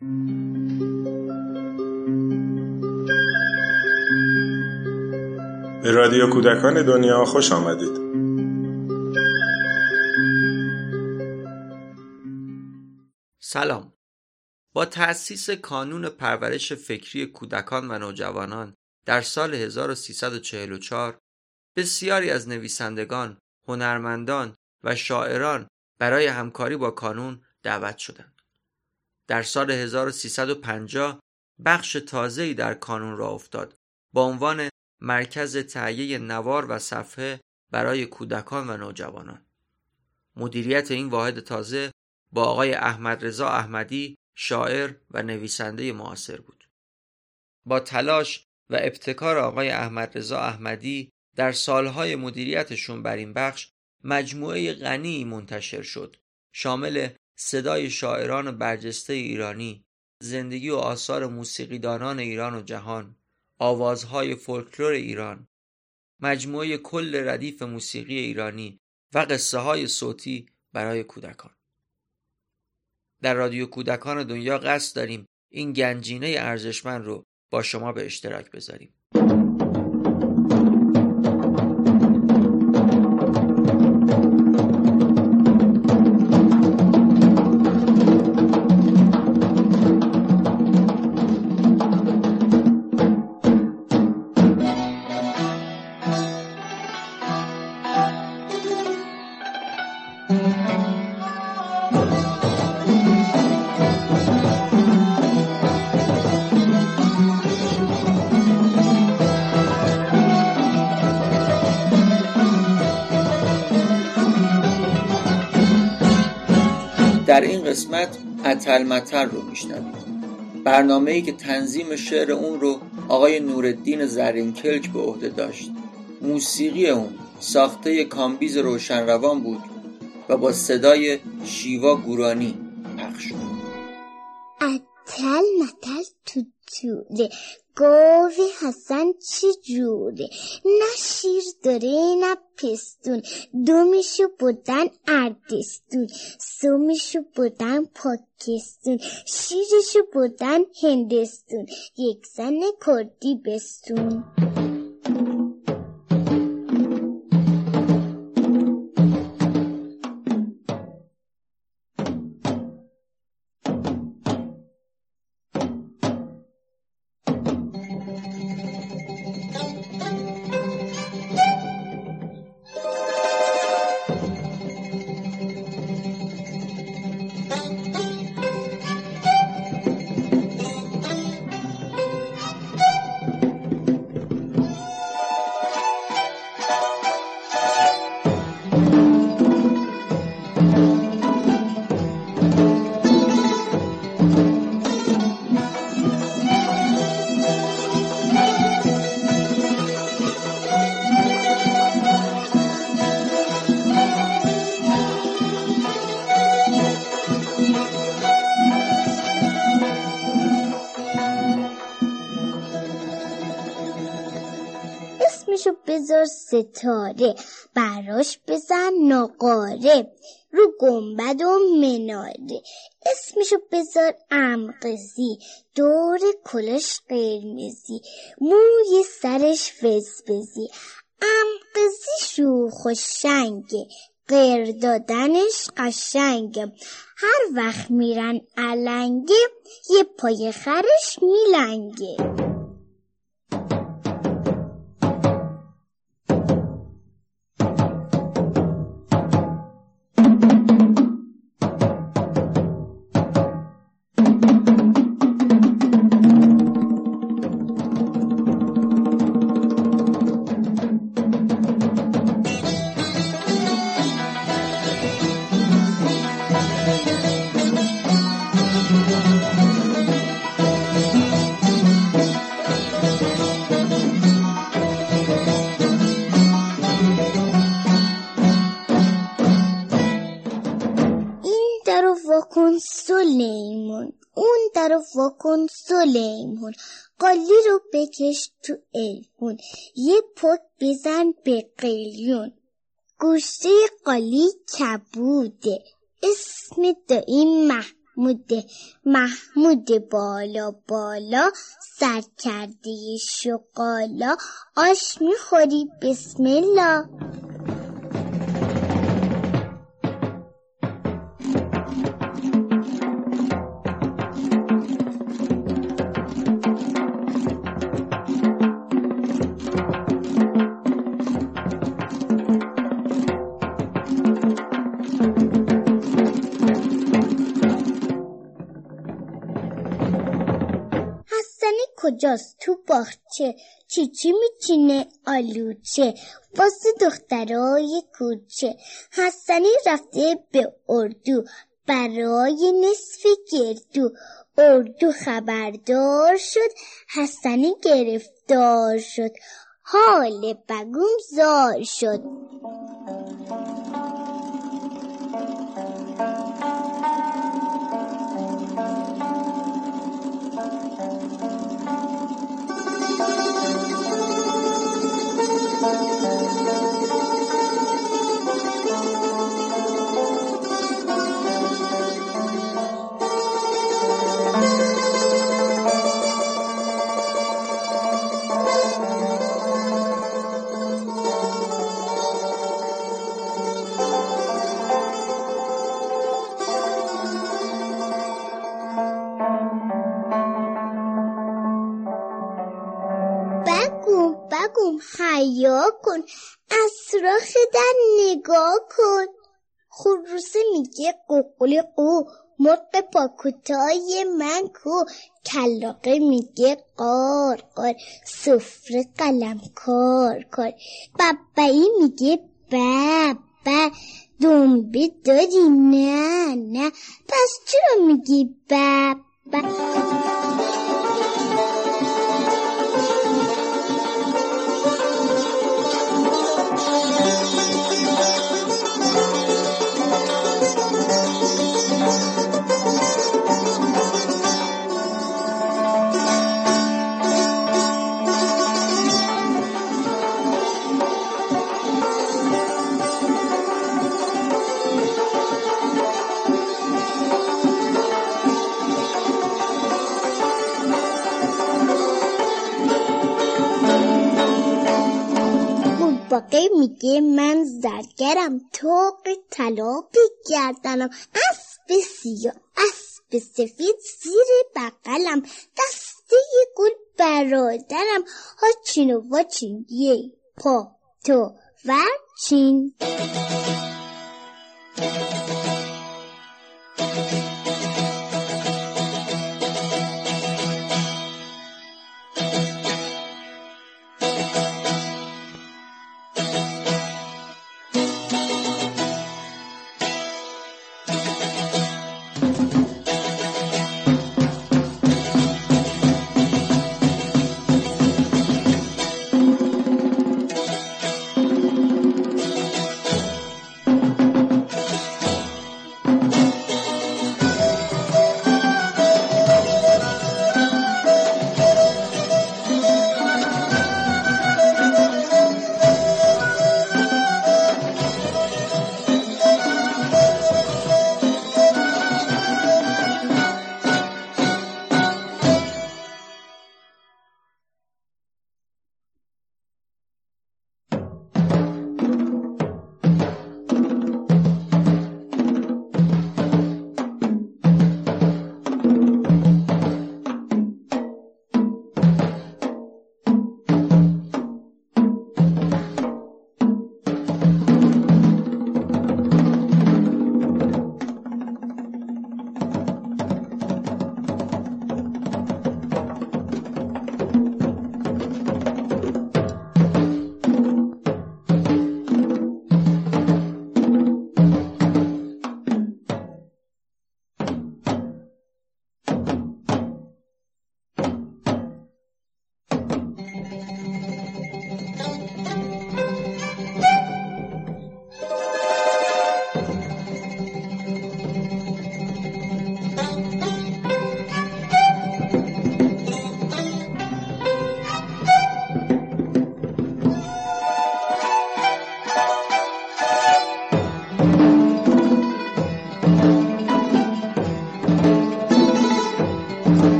به رادیو کودکان دنیا خوش آمدید سلام با تأسیس کانون پرورش فکری کودکان و نوجوانان در سال 1344 بسیاری از نویسندگان، هنرمندان و شاعران برای همکاری با کانون دعوت شدند. در سال 1350 بخش تازه‌ای در کانون را افتاد با عنوان مرکز تهیه نوار و صفحه برای کودکان و نوجوانان. مدیریت این واحد تازه با آقای احمد رضا احمدی شاعر و نویسنده معاصر بود. با تلاش و ابتکار آقای احمد رضا احمدی در سالهای مدیریتشون بر این بخش مجموعه غنی منتشر شد شامل صدای شاعران برجسته ایرانی زندگی و آثار موسیقیدانان ایران و جهان آوازهای فولکلور ایران مجموعه کل ردیف موسیقی ایرانی و قصه های صوتی برای کودکان. در رادیو کودکان دنیا قصد داریم این گنجینه ارزشمند رو با شما به اشتراک بذاریم. قسمت اتلمتر رو میشنوید. برنامه ای که تنظیم شعر اون رو آقای نورالدین زرینکلک به عهده داشت. موسیقی اون ساخته کامبیز روشنروان بود و با صدای شیوا گورانی پخش شد. اتل متل تو گاوی حسن چی جوره؟ نه شیر داره نه پستون. دومیشو بودن اردستون سومیشو بودن پاکستون. شیرشو بودن هندستون. یک زن کردی بستون. اسمشو بذار ستاره براش بزن نقاره رو گنبد و مناره. اسمشو بذار امقزی دور کلش قرمزی موی سرش فزبزی امقزی شوخ و شنگه غیر دادنش قشنگه هر وقت میرن علنگه یه پای خرش میلنگه. رو واکن سلیمون. قالی رو بکش تو الهون یه پک بزن به قلیون. گوشته قالی کبوده. اسم دایی محموده. محمود بالا بالا سر کرده شقالا آش می‌خوری بسم الله. کجاست؟ تو باغچه چی چی میچینه آلوچه؟ واسه دخترای کوچه. حسنی رفته به اردو. برای نصف گردو. اردو خبردار شد. حسنی گرفتار شد. حال بگوم زار شد. حیا کن از سراخ در نگاه کن. خروسه میگه قوقلی قو مرق پاکوتای من کو. کلاقه میگه قار قار. سفره قلم کار. کار ببایی میگه بابا دنبه داری؟ نه نه. پس چرا میگی بابا باقی میگه من زرگرم توق طلا بگردنم اسب سیاه اسب سفید زیر بغلم. دسته گل برادرم. هاچین و واچین یه پا تو ورچین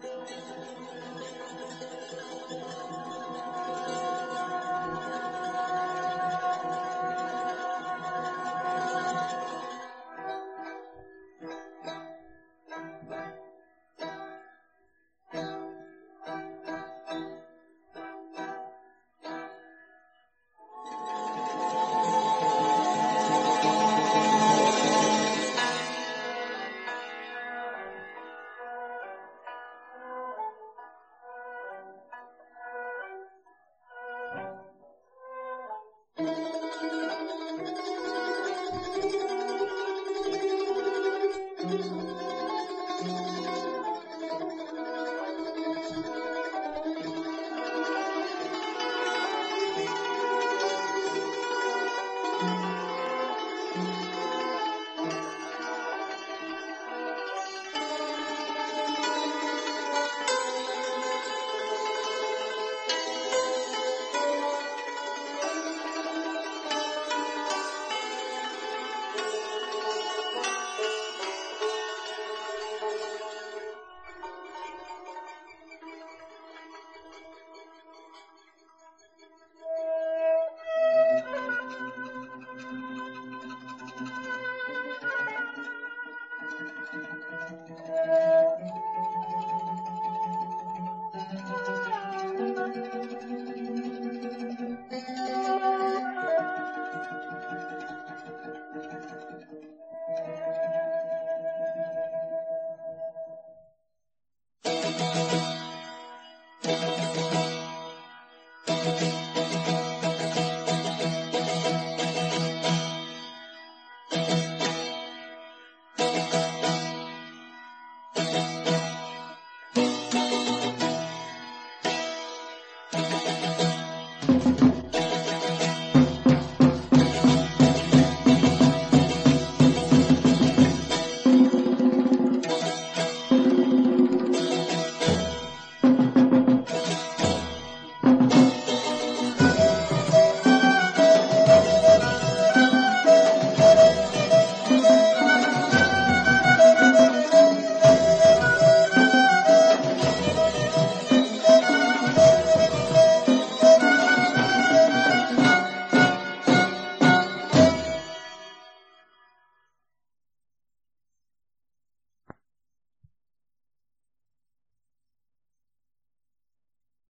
Thank you.